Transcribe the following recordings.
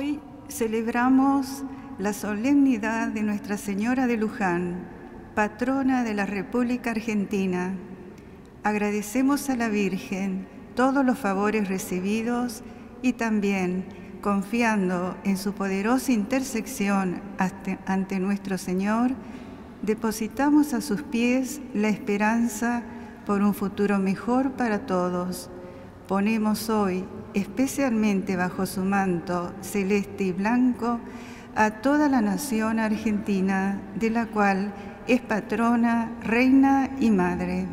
Hoy celebramos la solemnidad de Nuestra Señora de Luján, patrona de la República Argentina. Agradecemos a la Virgen todos los favores recibidos y también, confiando en su poderosa intersección ante nuestro Señor, depositamos a sus pies la esperanza por un futuro mejor para todos. Ponemos hoy especialmente bajo su manto celeste y blanco a toda la nación argentina, de la cual es patrona, reina y madre.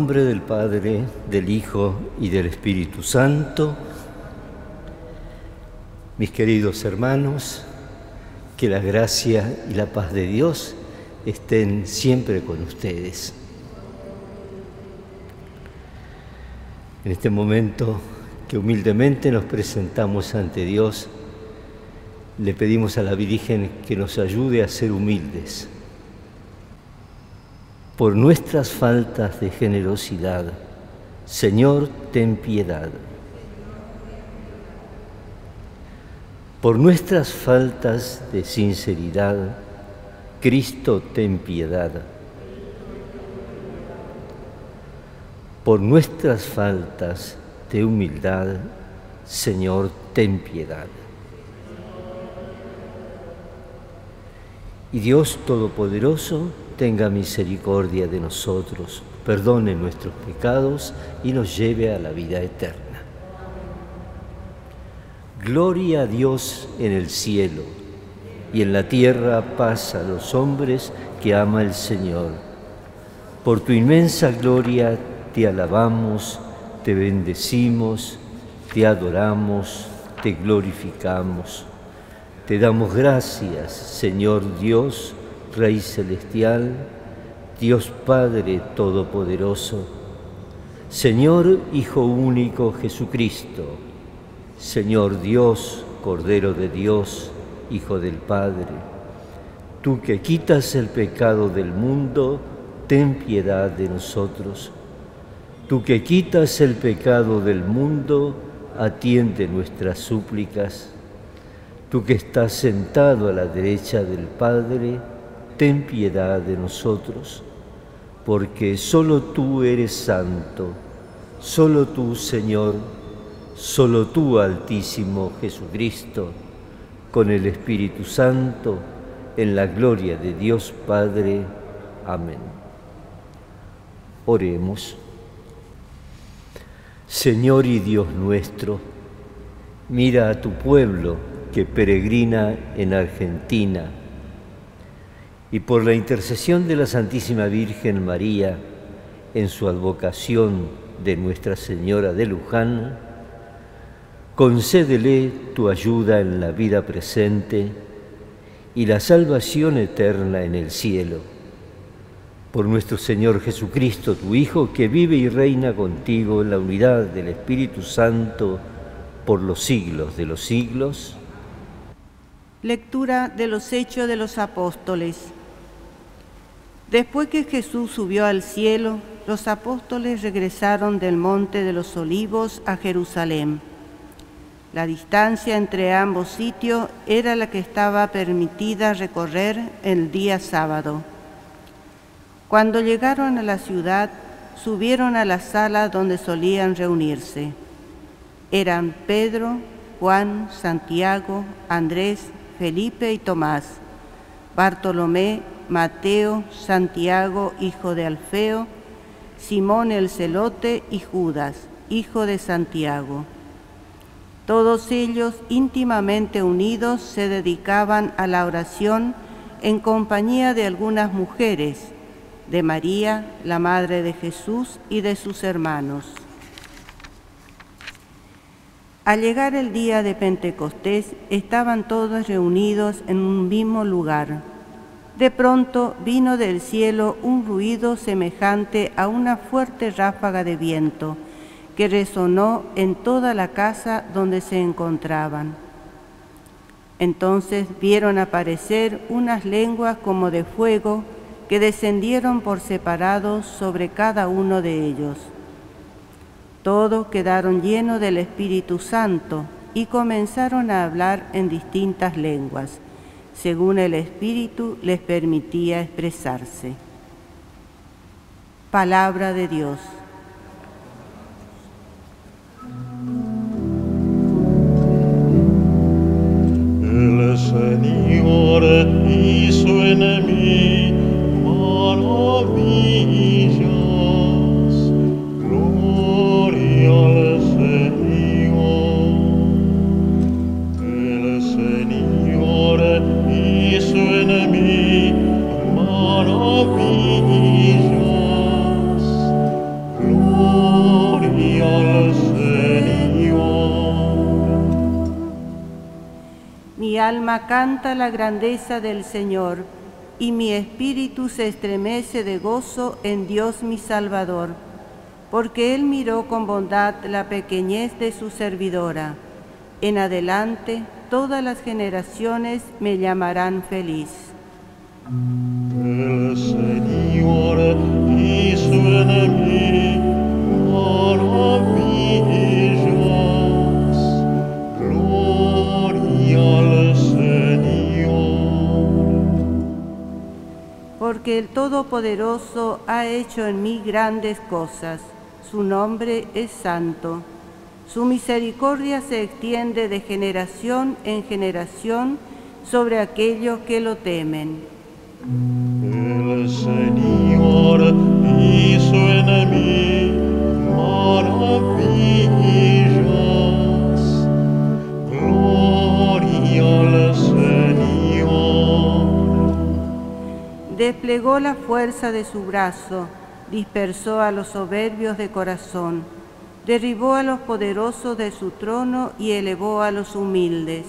Nombre del Padre, del Hijo y del Espíritu Santo, mis queridos hermanos, que la gracia y la paz de Dios estén siempre con ustedes. En este momento que humildemente nos presentamos ante Dios, le pedimos a la Virgen que nos ayude a ser humildes por nuestras faltas de generosidad. Señor, ten piedad. Por nuestras faltas de sinceridad, Cristo, ten piedad. Por nuestras faltas de humildad, Señor, ten piedad. Y Dios Todopoderoso, tenga misericordia de nosotros, perdone nuestros pecados y nos lleve a la vida eterna. Gloria a Dios en el cielo y en la tierra paz a los hombres que ama el Señor. Por tu inmensa gloria te alabamos, te bendecimos, te adoramos, te glorificamos. Te damos gracias, Señor Dios, Rey Celestial, Dios Padre Todopoderoso, Señor Hijo Único Jesucristo, Señor Dios, Cordero de Dios, Hijo del Padre, tú que quitas el pecado del mundo, ten piedad de nosotros. Tú que quitas el pecado del mundo, atiende nuestras súplicas. Tú que estás sentado a la derecha del Padre, ten piedad de nosotros, porque solo tú eres santo, solo tú, Señor, solo tú, Altísimo Jesucristo, con el Espíritu Santo, en la gloria de Dios Padre. Amén. Oremos. Señor y Dios nuestro, mira a tu pueblo que peregrina en Argentina y por la intercesión de la Santísima Virgen María en su advocación de Nuestra Señora de Luján, concédele tu ayuda en la vida presente y la salvación eterna en el cielo. Por nuestro Señor Jesucristo, tu Hijo, que vive y reina contigo en la unidad del Espíritu Santo por los siglos de los siglos. Lectura de los Hechos de los Apóstoles. Después que Jesús subió al cielo, los apóstoles regresaron del monte de los olivos a Jerusalén. La distancia entre ambos sitios era la que estaba permitida recorrer el día sábado. Cuando llegaron a la ciudad, subieron a la sala donde solían reunirse. Eran Pedro, Juan, Santiago, Andrés, Felipe y Tomás, Bartolomé, Mateo, Santiago, hijo de Alfeo, Simón el celote y Judas, hijo de Santiago. Todos ellos, íntimamente unidos, se dedicaban a la oración en compañía de algunas mujeres, de María, la Madre de Jesús, y de sus hermanos. Al llegar el día de Pentecostés, estaban todos reunidos en un mismo lugar. De pronto vino del cielo un ruido semejante a una fuerte ráfaga de viento que resonó en toda la casa donde se encontraban. Entonces vieron aparecer unas lenguas como de fuego que descendieron por separados sobre cada uno de ellos. Todos quedaron llenos del Espíritu Santo y comenzaron a hablar en distintas lenguas, según el Espíritu les permitía expresarse. Palabra de Dios. El Señor hizo en mí maravillas. Gloria al en. Gloria Señor. Mi alma canta la grandeza del Señor, y mi espíritu se estremece de gozo en Dios mi Salvador, porque Él miró con bondad la pequeñez de su servidora. En adelante todas las generaciones me llamarán feliz. El Señor hizo en mí maravillas. Gloria al Señor. Porque el Todopoderoso ha hecho en mí grandes cosas. Su nombre es santo. Su misericordia se extiende de generación en generación sobre aquellos que lo temen. El Señor hizo en mí maravillas. Gloria al Señor. Desplegó la fuerza de su brazo, dispersó a los soberbios de corazón, derribó a los poderosos de su trono y elevó a los humildes,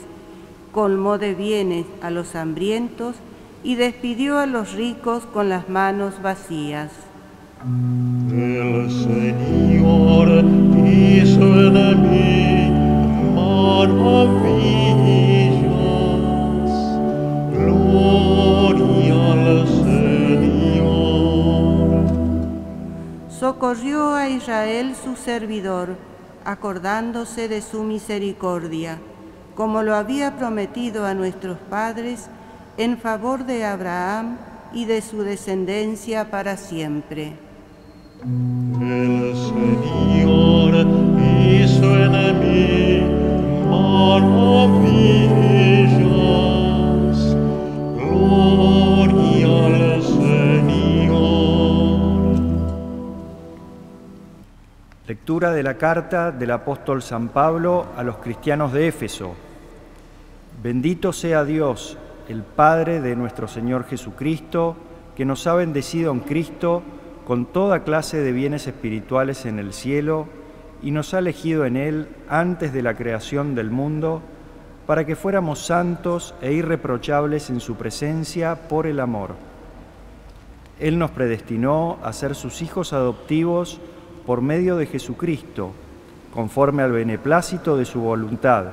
colmó de bienes a los hambrientos y despidió a los ricos con las manos vacías. El Señor hizo. Socorrió a Israel su servidor, acordándose de su misericordia, como lo había prometido a nuestros padres, en favor de Abraham y de su descendencia para siempre. El Señor hizo en mí. Gloria Lectura de la carta del apóstol San Pablo a los cristianos de Éfeso. Bendito sea Dios, el Padre de nuestro Señor Jesucristo, que nos ha bendecido en Cristo con toda clase de bienes espirituales en el cielo y nos ha elegido en Él antes de la creación del mundo para que fuéramos santos e irreprochables en su presencia por el amor. Él nos predestinó a ser sus hijos adoptivos por medio de Jesucristo, conforme al beneplácito de su voluntad,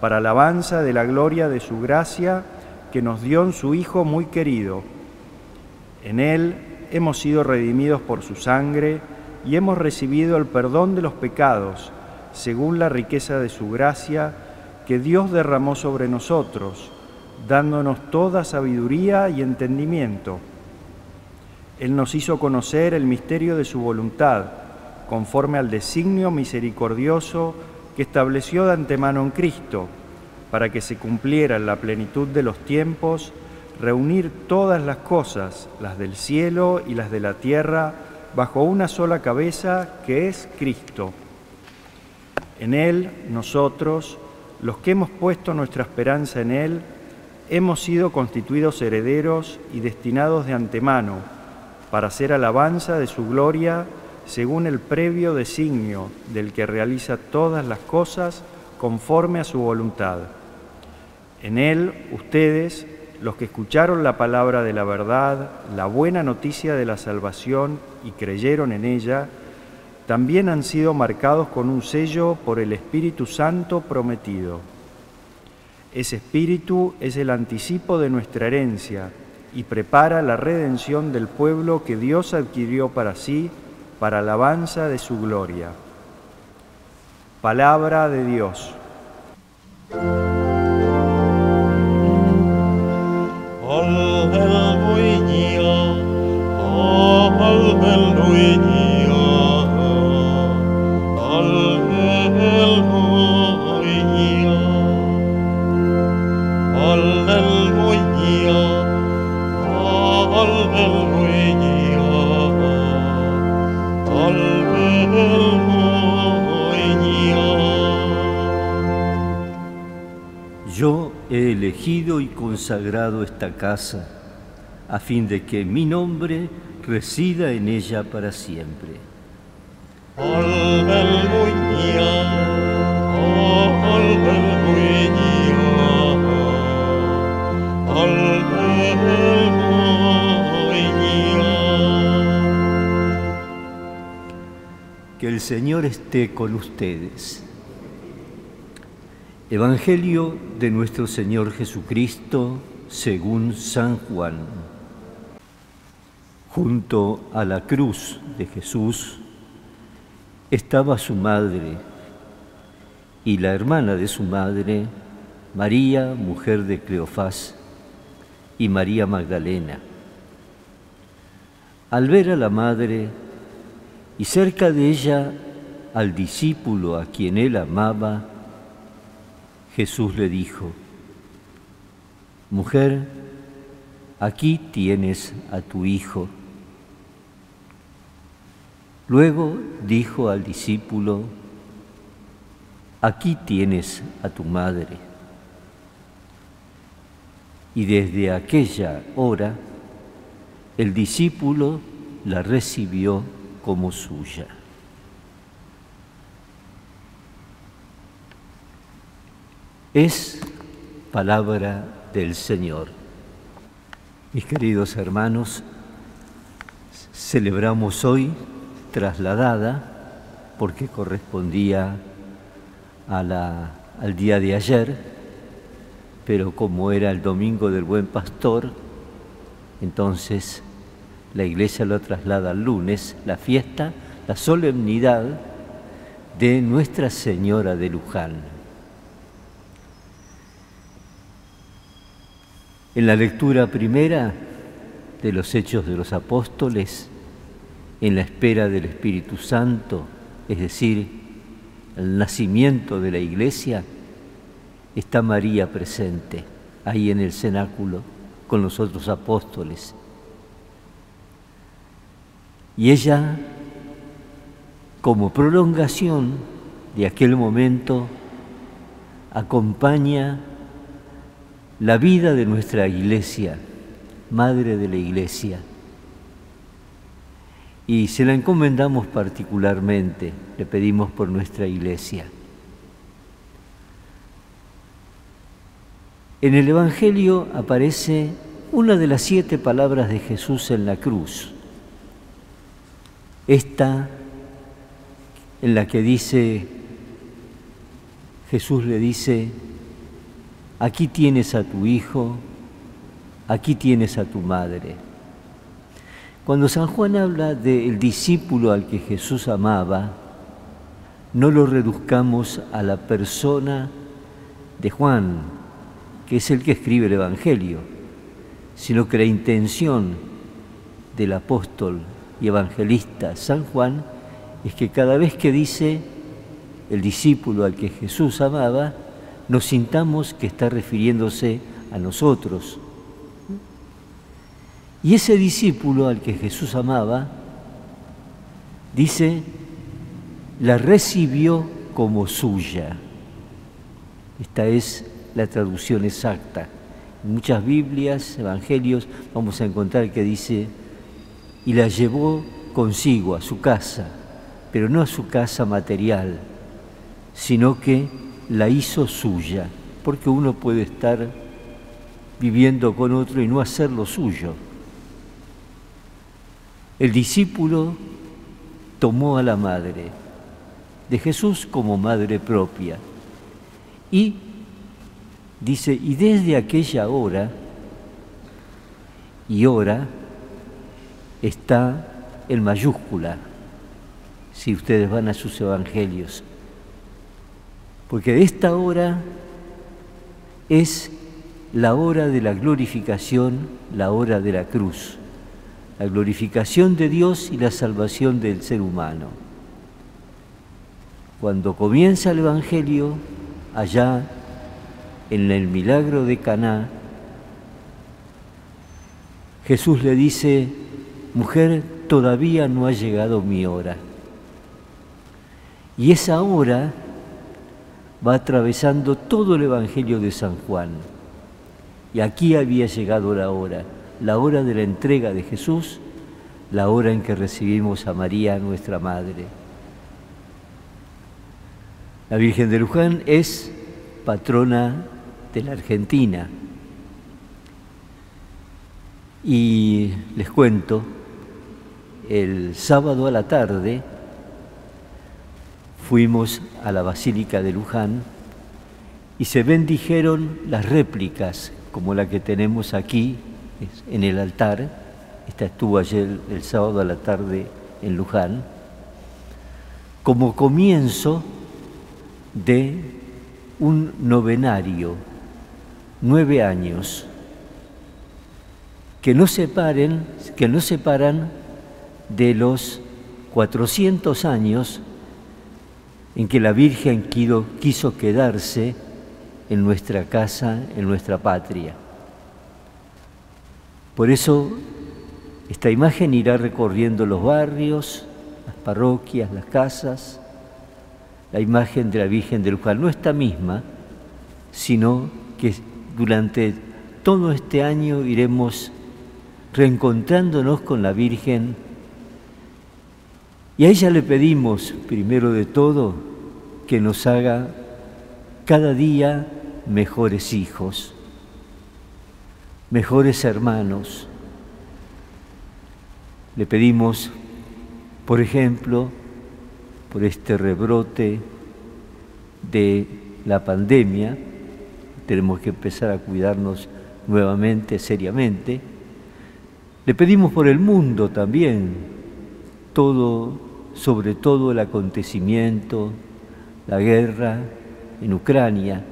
para alabanza de la gloria de su gracia que nos dio en su Hijo muy querido. En Él hemos sido redimidos por su sangre y hemos recibido el perdón de los pecados, según la riqueza de su gracia que Dios derramó sobre nosotros, dándonos toda sabiduría y entendimiento. Él nos hizo conocer el misterio de su voluntad, conforme al designio misericordioso que estableció de antemano en Cristo, para que se cumpliera en la plenitud de los tiempos reunir todas las cosas, las del cielo y las de la tierra, bajo una sola cabeza que es Cristo. En Él nosotros, los que hemos puesto nuestra esperanza en Él, hemos sido constituidos herederos y destinados de antemano para hacer alabanza de su gloria según el previo designio del que realiza todas las cosas conforme a su voluntad. En Él ustedes, los que escucharon la palabra de la verdad, la buena noticia de la salvación y creyeron en ella, también han sido marcados con un sello por el Espíritu Santo prometido. Ese Espíritu es el anticipo de nuestra herencia y prepara la redención del pueblo que Dios adquirió para sí, para alabanza de su gloria. Palabra de Dios. Elegido y consagrado esta casa a fin de que mi nombre resida en ella para siempre. Que el Señor esté con ustedes. Evangelio de nuestro Señor Jesucristo según San Juan. Junto a la cruz de Jesús estaba su madre y la hermana de su madre, María, mujer de Cleofás, y María Magdalena. Al ver a la madre y cerca de ella al discípulo a quien él amaba, Jesús le dijo, Mujer, aquí tienes a tu hijo. Luego dijo al discípulo, Aquí tienes a tu madre. Y desde aquella hora el discípulo la recibió como suya. Es palabra del Señor. Mis queridos hermanos, celebramos hoy trasladada, porque correspondía a la, al día de ayer, pero como era el domingo del buen pastor, entonces la iglesia lo traslada al lunes, la fiesta, la solemnidad de Nuestra Señora de Luján. En la lectura primera de los Hechos de los Apóstoles, en la espera del Espíritu Santo, es decir, el nacimiento de la iglesia, está María presente ahí en el cenáculo con los otros apóstoles. Y ella, como prolongación de aquel momento, acompaña la vida de nuestra iglesia, madre de la iglesia. Y se la encomendamos particularmente, le pedimos por nuestra iglesia. En el Evangelio aparece una de las siete palabras de Jesús en la cruz. Esta en la que dice, Jesús le dice, aquí tienes a tu hijo, aquí tienes a tu madre. Cuando San Juan habla del discípulo al que Jesús amaba, no lo reduzcamos a la persona de Juan, que es el que escribe el Evangelio, sino que la intención del apóstol y evangelista San Juan es que cada vez que dice el discípulo al que Jesús amaba, nos sintamos que está refiriéndose a nosotros, Y ese discípulo al que Jesús amaba, dice, la recibió como suya. Esta es la traducción exacta. En muchas Biblias, Evangelios, vamos a encontrar que dice, y la llevó consigo a su casa, pero no a su casa material, sino que la hizo suya, porque uno puede estar viviendo con otro y no hacer lo suyo. El discípulo tomó a la madre de Jesús como madre propia y dice, y desde aquella hora y hora está en mayúscula, si ustedes van a sus evangelios, porque esta hora es la hora de la glorificación, la hora de la cruz la glorificación de Dios y la salvación del ser humano. Cuando comienza el Evangelio, allá en el milagro de Caná, Jesús le dice, mujer, todavía no ha llegado mi hora. Y esa hora va atravesando todo el Evangelio de San Juan. Y aquí había llegado la hora la hora de la entrega de Jesús, la hora en que recibimos a María, nuestra Madre. La Virgen de Luján es patrona de la Argentina. Y les cuento, el sábado a la tarde fuimos a la Basílica de Luján y se bendijeron las réplicas como la que tenemos aquí en el altar. Esta estuvo ayer el sábado a la tarde en Luján, como comienzo de un novenario, nueve años, que no separen, que no separan de los 400 años en que la Virgen quiso quedarse en nuestra casa, en nuestra patria. Por eso esta imagen irá recorriendo los barrios, las parroquias, las casas. La imagen de la Virgen del Luján no esta misma, sino que durante todo este año iremos reencontrándonos con la Virgen y a ella le pedimos, primero de todo, que nos haga cada día mejores hijos mejores hermanos. Le pedimos, por ejemplo, por este rebrote de la pandemia, tenemos que empezar a cuidarnos nuevamente, seriamente. Le pedimos por el mundo también, todo, sobre todo el acontecimiento, la guerra en Ucrania,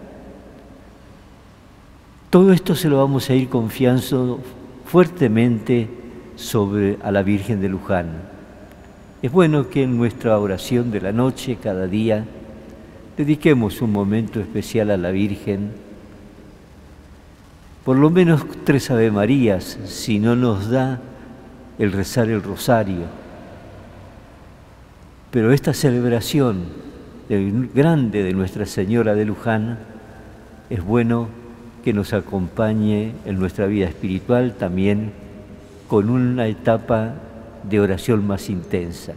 todo esto se lo vamos a ir confiando fuertemente sobre a la Virgen de Luján. Es bueno que en nuestra oración de la noche, cada día, dediquemos un momento especial a la Virgen, por lo menos tres Ave Marías, si no nos da el rezar el rosario. Pero esta celebración grande de Nuestra Señora de Luján es bueno que nos acompañe en nuestra vida espiritual también con una etapa de oración más intensa.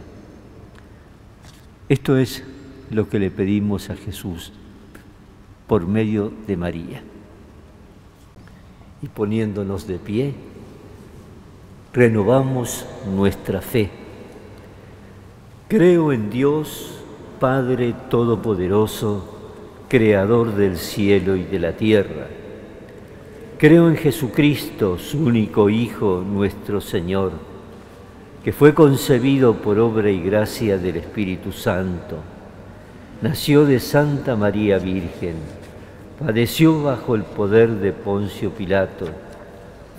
Esto es lo que le pedimos a Jesús por medio de María. Y poniéndonos de pie, renovamos nuestra fe. Creo en Dios, Padre Todopoderoso, Creador del cielo y de la tierra Creo en Jesucristo, su único Hijo, nuestro Señor, que fue concebido por obra y gracia del Espíritu Santo. Nació de Santa María Virgen, padeció bajo el poder de Poncio Pilato,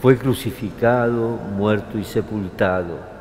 fue crucificado, muerto y sepultado,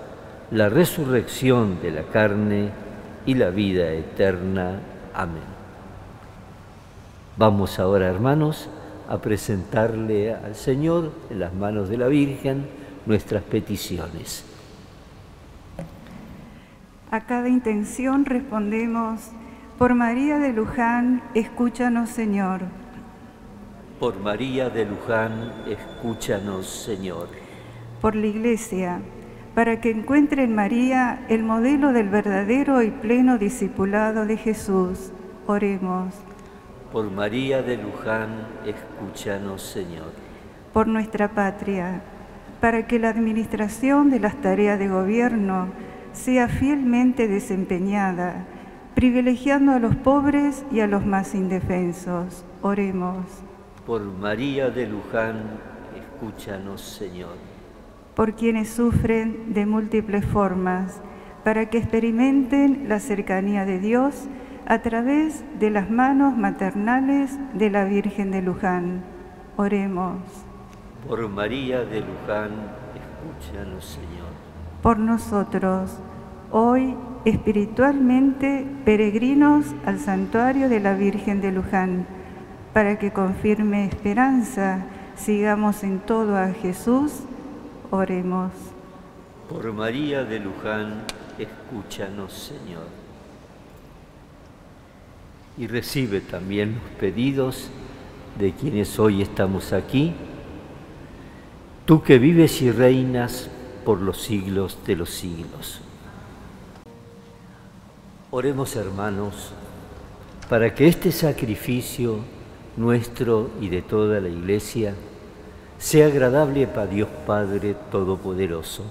la resurrección de la carne y la vida eterna. Amén. Vamos ahora, hermanos, a presentarle al Señor en las manos de la Virgen nuestras peticiones. A cada intención respondemos, por María de Luján, escúchanos Señor. Por María de Luján, escúchanos Señor. Por la Iglesia, para que encuentre en María el modelo del verdadero y pleno discipulado de Jesús. Oremos. Por María de Luján, escúchanos, Señor. Por nuestra patria, para que la administración de las tareas de gobierno sea fielmente desempeñada, privilegiando a los pobres y a los más indefensos. Oremos. Por María de Luján, escúchanos, Señor. Por quienes sufren de múltiples formas, para que experimenten la cercanía de Dios, a través de las manos maternales de la Virgen de Luján. Oremos. Por María de Luján, escúchanos, Señor. Por nosotros, hoy espiritualmente peregrinos al santuario de la Virgen de Luján, para que confirme esperanza, sigamos en todo a Jesús, oremos. Por María de Luján, escúchanos, Señor y recibe también los pedidos de quienes hoy estamos aquí, tú que vives y reinas por los siglos de los siglos. Oremos hermanos para que este sacrificio nuestro y de toda la Iglesia sea agradable para Dios Padre Todopoderoso.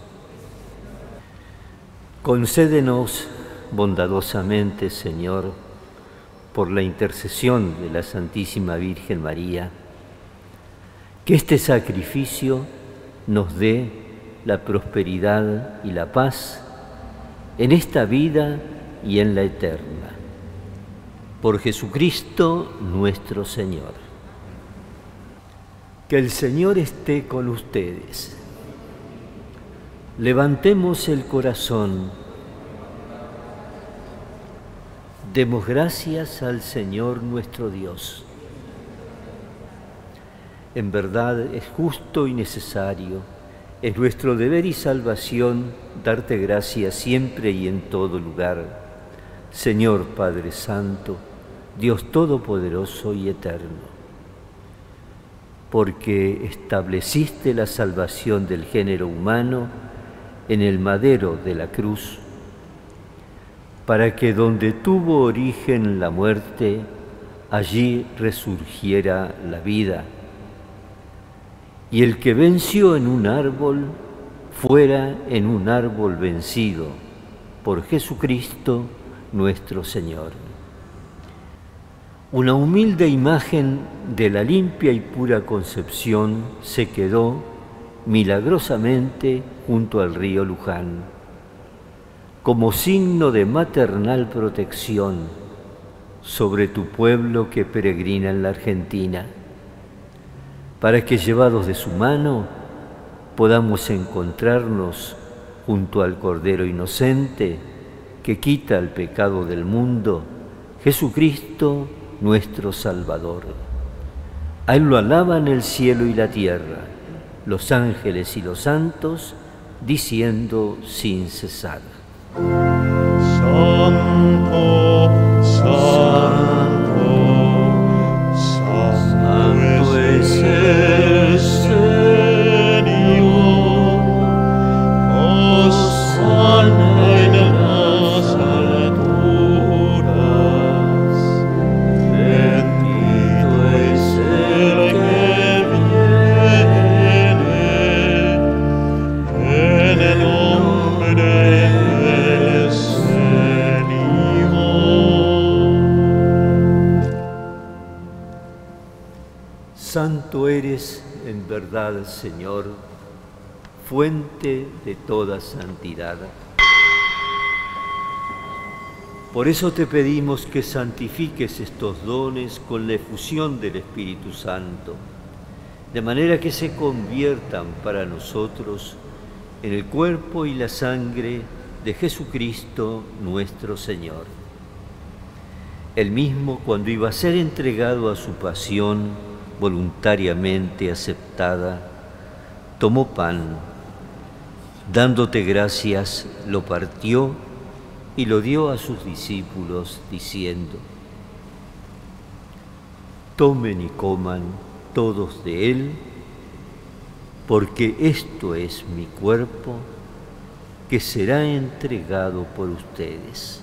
Concédenos bondadosamente, Señor, por la intercesión de la Santísima Virgen María, que este sacrificio nos dé la prosperidad y la paz en esta vida y en la eterna. Por Jesucristo nuestro Señor. Que el Señor esté con ustedes. Levantemos el corazón Demos gracias al Señor nuestro Dios. En verdad es justo y necesario, es nuestro deber y salvación darte gracias siempre y en todo lugar. Señor Padre Santo, Dios Todopoderoso y Eterno, porque estableciste la salvación del género humano en el madero de la cruz para que donde tuvo origen la muerte, allí resurgiera la vida. Y el que venció en un árbol, fuera en un árbol vencido, por Jesucristo nuestro Señor. Una humilde imagen de la limpia y pura concepción se quedó milagrosamente junto al río Luján. Como signo de maternal protección sobre tu pueblo que peregrina en la Argentina, para que llevados de su mano podamos encontrarnos junto al Cordero Inocente que quita el pecado del mundo, Jesucristo nuestro Salvador. A Él lo alaban el cielo y la tierra, los ángeles y los santos, diciendo sin cesar. Santo, Santo, Santo eres en verdad, Señor, fuente de toda santidad. Por eso te pedimos que santifiques estos dones con la efusión del Espíritu Santo, de manera que se conviertan para nosotros en el cuerpo y la sangre de Jesucristo nuestro Señor. El mismo, cuando iba a ser entregado a su pasión voluntariamente aceptada, tomó pan, dándote gracias, lo partió y lo dio a sus discípulos, diciendo, Tomen y coman todos de él, porque esto es mi cuerpo que será entregado por ustedes.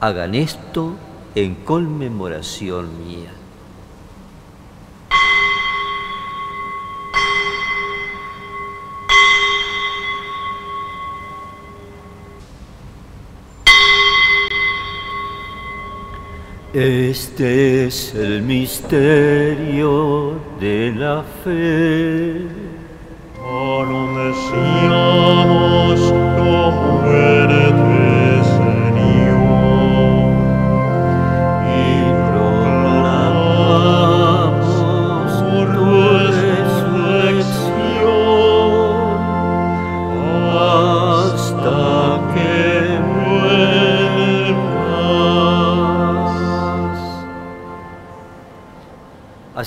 Hagan esto en conmemoración mía. Este es el misterio de la fe. Anunciamos tu muerte,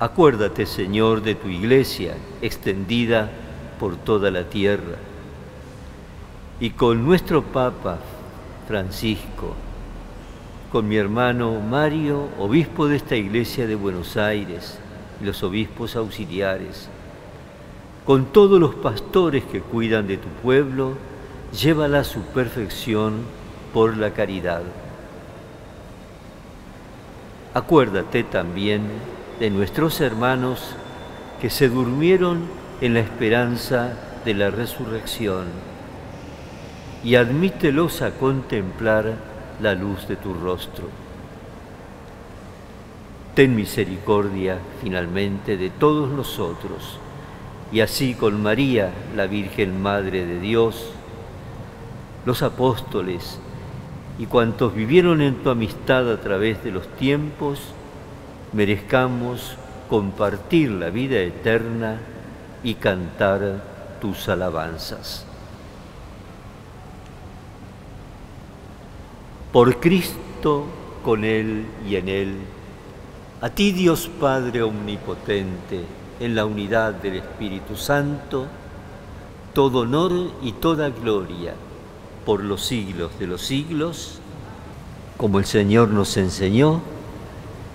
Acuérdate, Señor, de tu iglesia extendida por toda la tierra y con nuestro Papa Francisco, con mi hermano Mario, obispo de esta iglesia de Buenos Aires, y los obispos auxiliares, con todos los pastores que cuidan de tu pueblo, llévala a su perfección por la caridad. Acuérdate también de nuestros hermanos que se durmieron en la esperanza de la resurrección y admítelos a contemplar la luz de tu rostro. Ten misericordia finalmente de todos nosotros y así con María, la Virgen Madre de Dios, los apóstoles y cuantos vivieron en tu amistad a través de los tiempos, merezcamos compartir la vida eterna y cantar tus alabanzas. Por Cristo, con Él y en Él, a ti Dios Padre Omnipotente, en la unidad del Espíritu Santo, todo honor y toda gloria por los siglos de los siglos, como el Señor nos enseñó,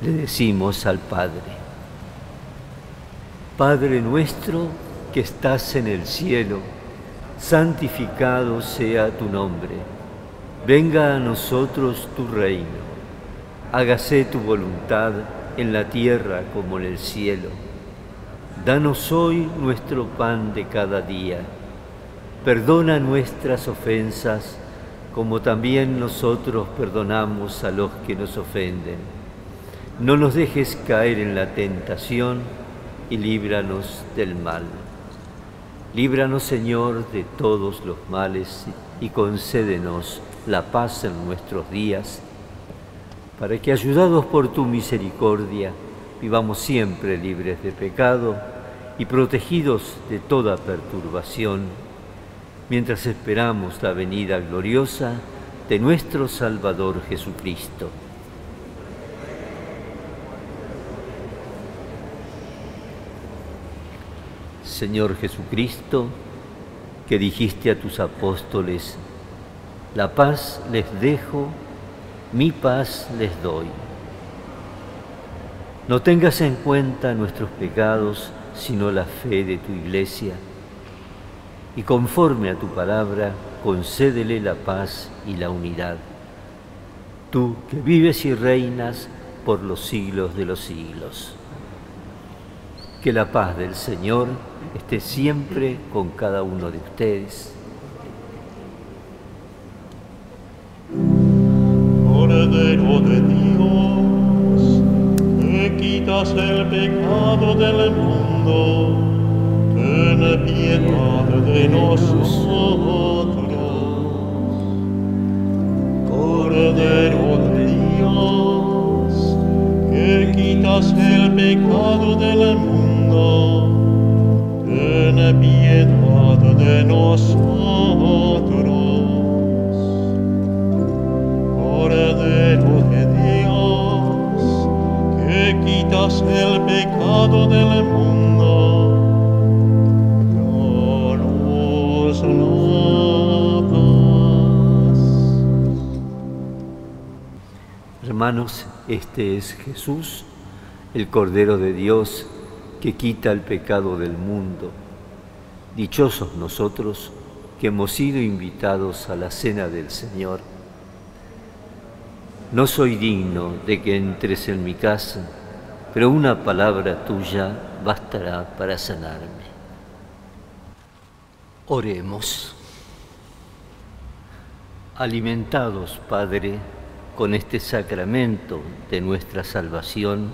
le decimos al Padre, Padre nuestro que estás en el cielo, santificado sea tu nombre, venga a nosotros tu reino, hágase tu voluntad en la tierra como en el cielo. Danos hoy nuestro pan de cada día, perdona nuestras ofensas como también nosotros perdonamos a los que nos ofenden no nos dejes caer en la tentación y líbranos del mal. Líbranos, Señor, de todos los males y concédenos la paz en nuestros días, para que, ayudados por tu misericordia, vivamos siempre libres de pecado y protegidos de toda perturbación, mientras esperamos la venida gloriosa de nuestro Salvador Jesucristo. Señor Jesucristo, que dijiste a tus apóstoles, la paz les dejo, mi paz les doy. No tengas en cuenta nuestros pecados, sino la fe de tu iglesia, y conforme a tu palabra, concédele la paz y la unidad. Tú que vives y reinas por los siglos de los siglos. Que la paz del Señor esté siempre con cada uno de ustedes. Cordero de Dios, que quitas el pecado del mundo, ten piedad de nosotros. Cordero de Dios, que quitas el pecado del mundo, ten piedad de nosotros. Cordero de Dios, que quitas el pecado del mundo, paz. Hermanos, este es Jesús, el Cordero de Dios, que quita el pecado del mundo. Dichosos nosotros que hemos sido invitados a la cena del Señor. No soy digno de que entres en mi casa, pero una palabra tuya bastará para sanarme. Oremos. Alimentados, Padre, con este sacramento de nuestra salvación,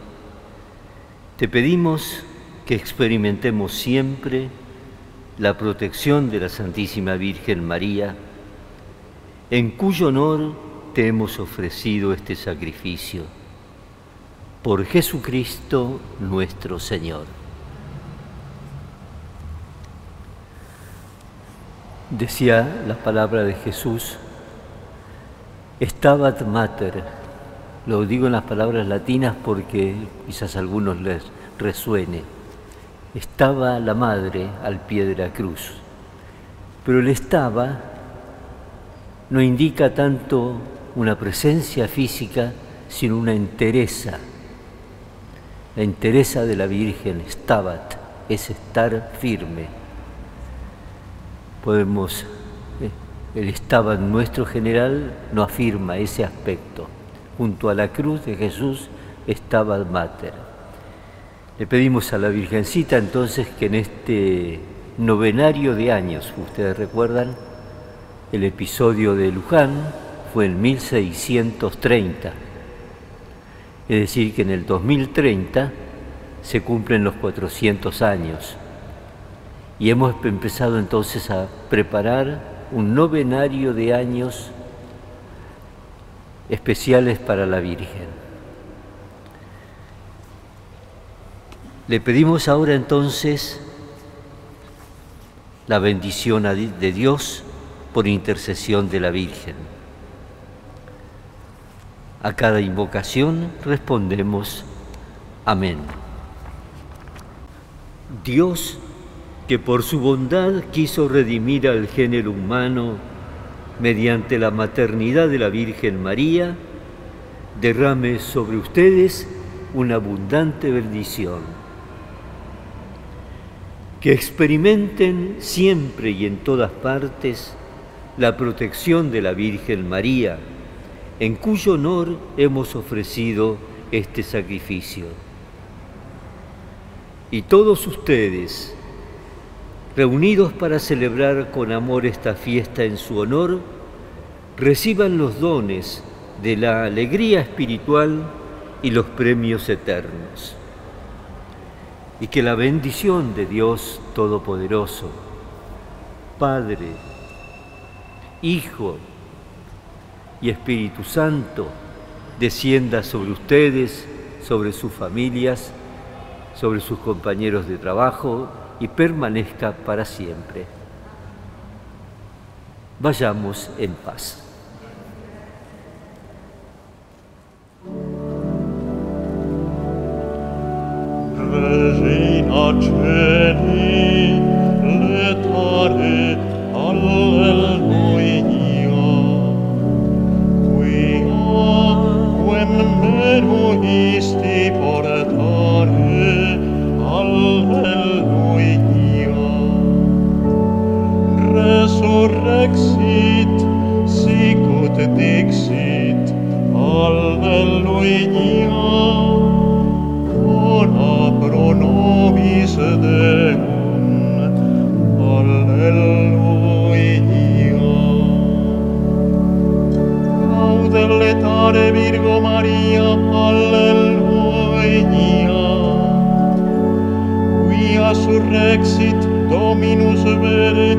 te pedimos que experimentemos siempre la protección de la Santísima Virgen María, en cuyo honor te hemos ofrecido este sacrificio. Por Jesucristo nuestro Señor. Decía la palabra de Jesús, Stabat Mater, lo digo en las palabras latinas porque quizás a algunos les resuene, estaba la madre al pie de la cruz, pero el estaba no indica tanto una presencia física, sino una entereza. La entereza de la Virgen, stabat, es estar firme. Podemos, eh, el stabat nuestro general no afirma ese aspecto. Junto a la cruz de Jesús estaba el mater. Le pedimos a la Virgencita entonces que en este novenario de años, ustedes recuerdan, el episodio de Luján fue en 1630, es decir, que en el 2030 se cumplen los 400 años y hemos empezado entonces a preparar un novenario de años especiales para la Virgen. Le pedimos ahora entonces la bendición de Dios por intercesión de la Virgen. A cada invocación respondemos, amén. Dios, que por su bondad quiso redimir al género humano mediante la maternidad de la Virgen María, derrame sobre ustedes una abundante bendición. Que experimenten siempre y en todas partes la protección de la Virgen María, en cuyo honor hemos ofrecido este sacrificio. Y todos ustedes, reunidos para celebrar con amor esta fiesta en su honor, reciban los dones de la alegría espiritual y los premios eternos. Y que la bendición de Dios Todopoderoso, Padre, Hijo y Espíritu Santo, descienda sobre ustedes, sobre sus familias, sobre sus compañeros de trabajo y permanezca para siempre. Vayamos en paz. Pace. rex Dominus vere,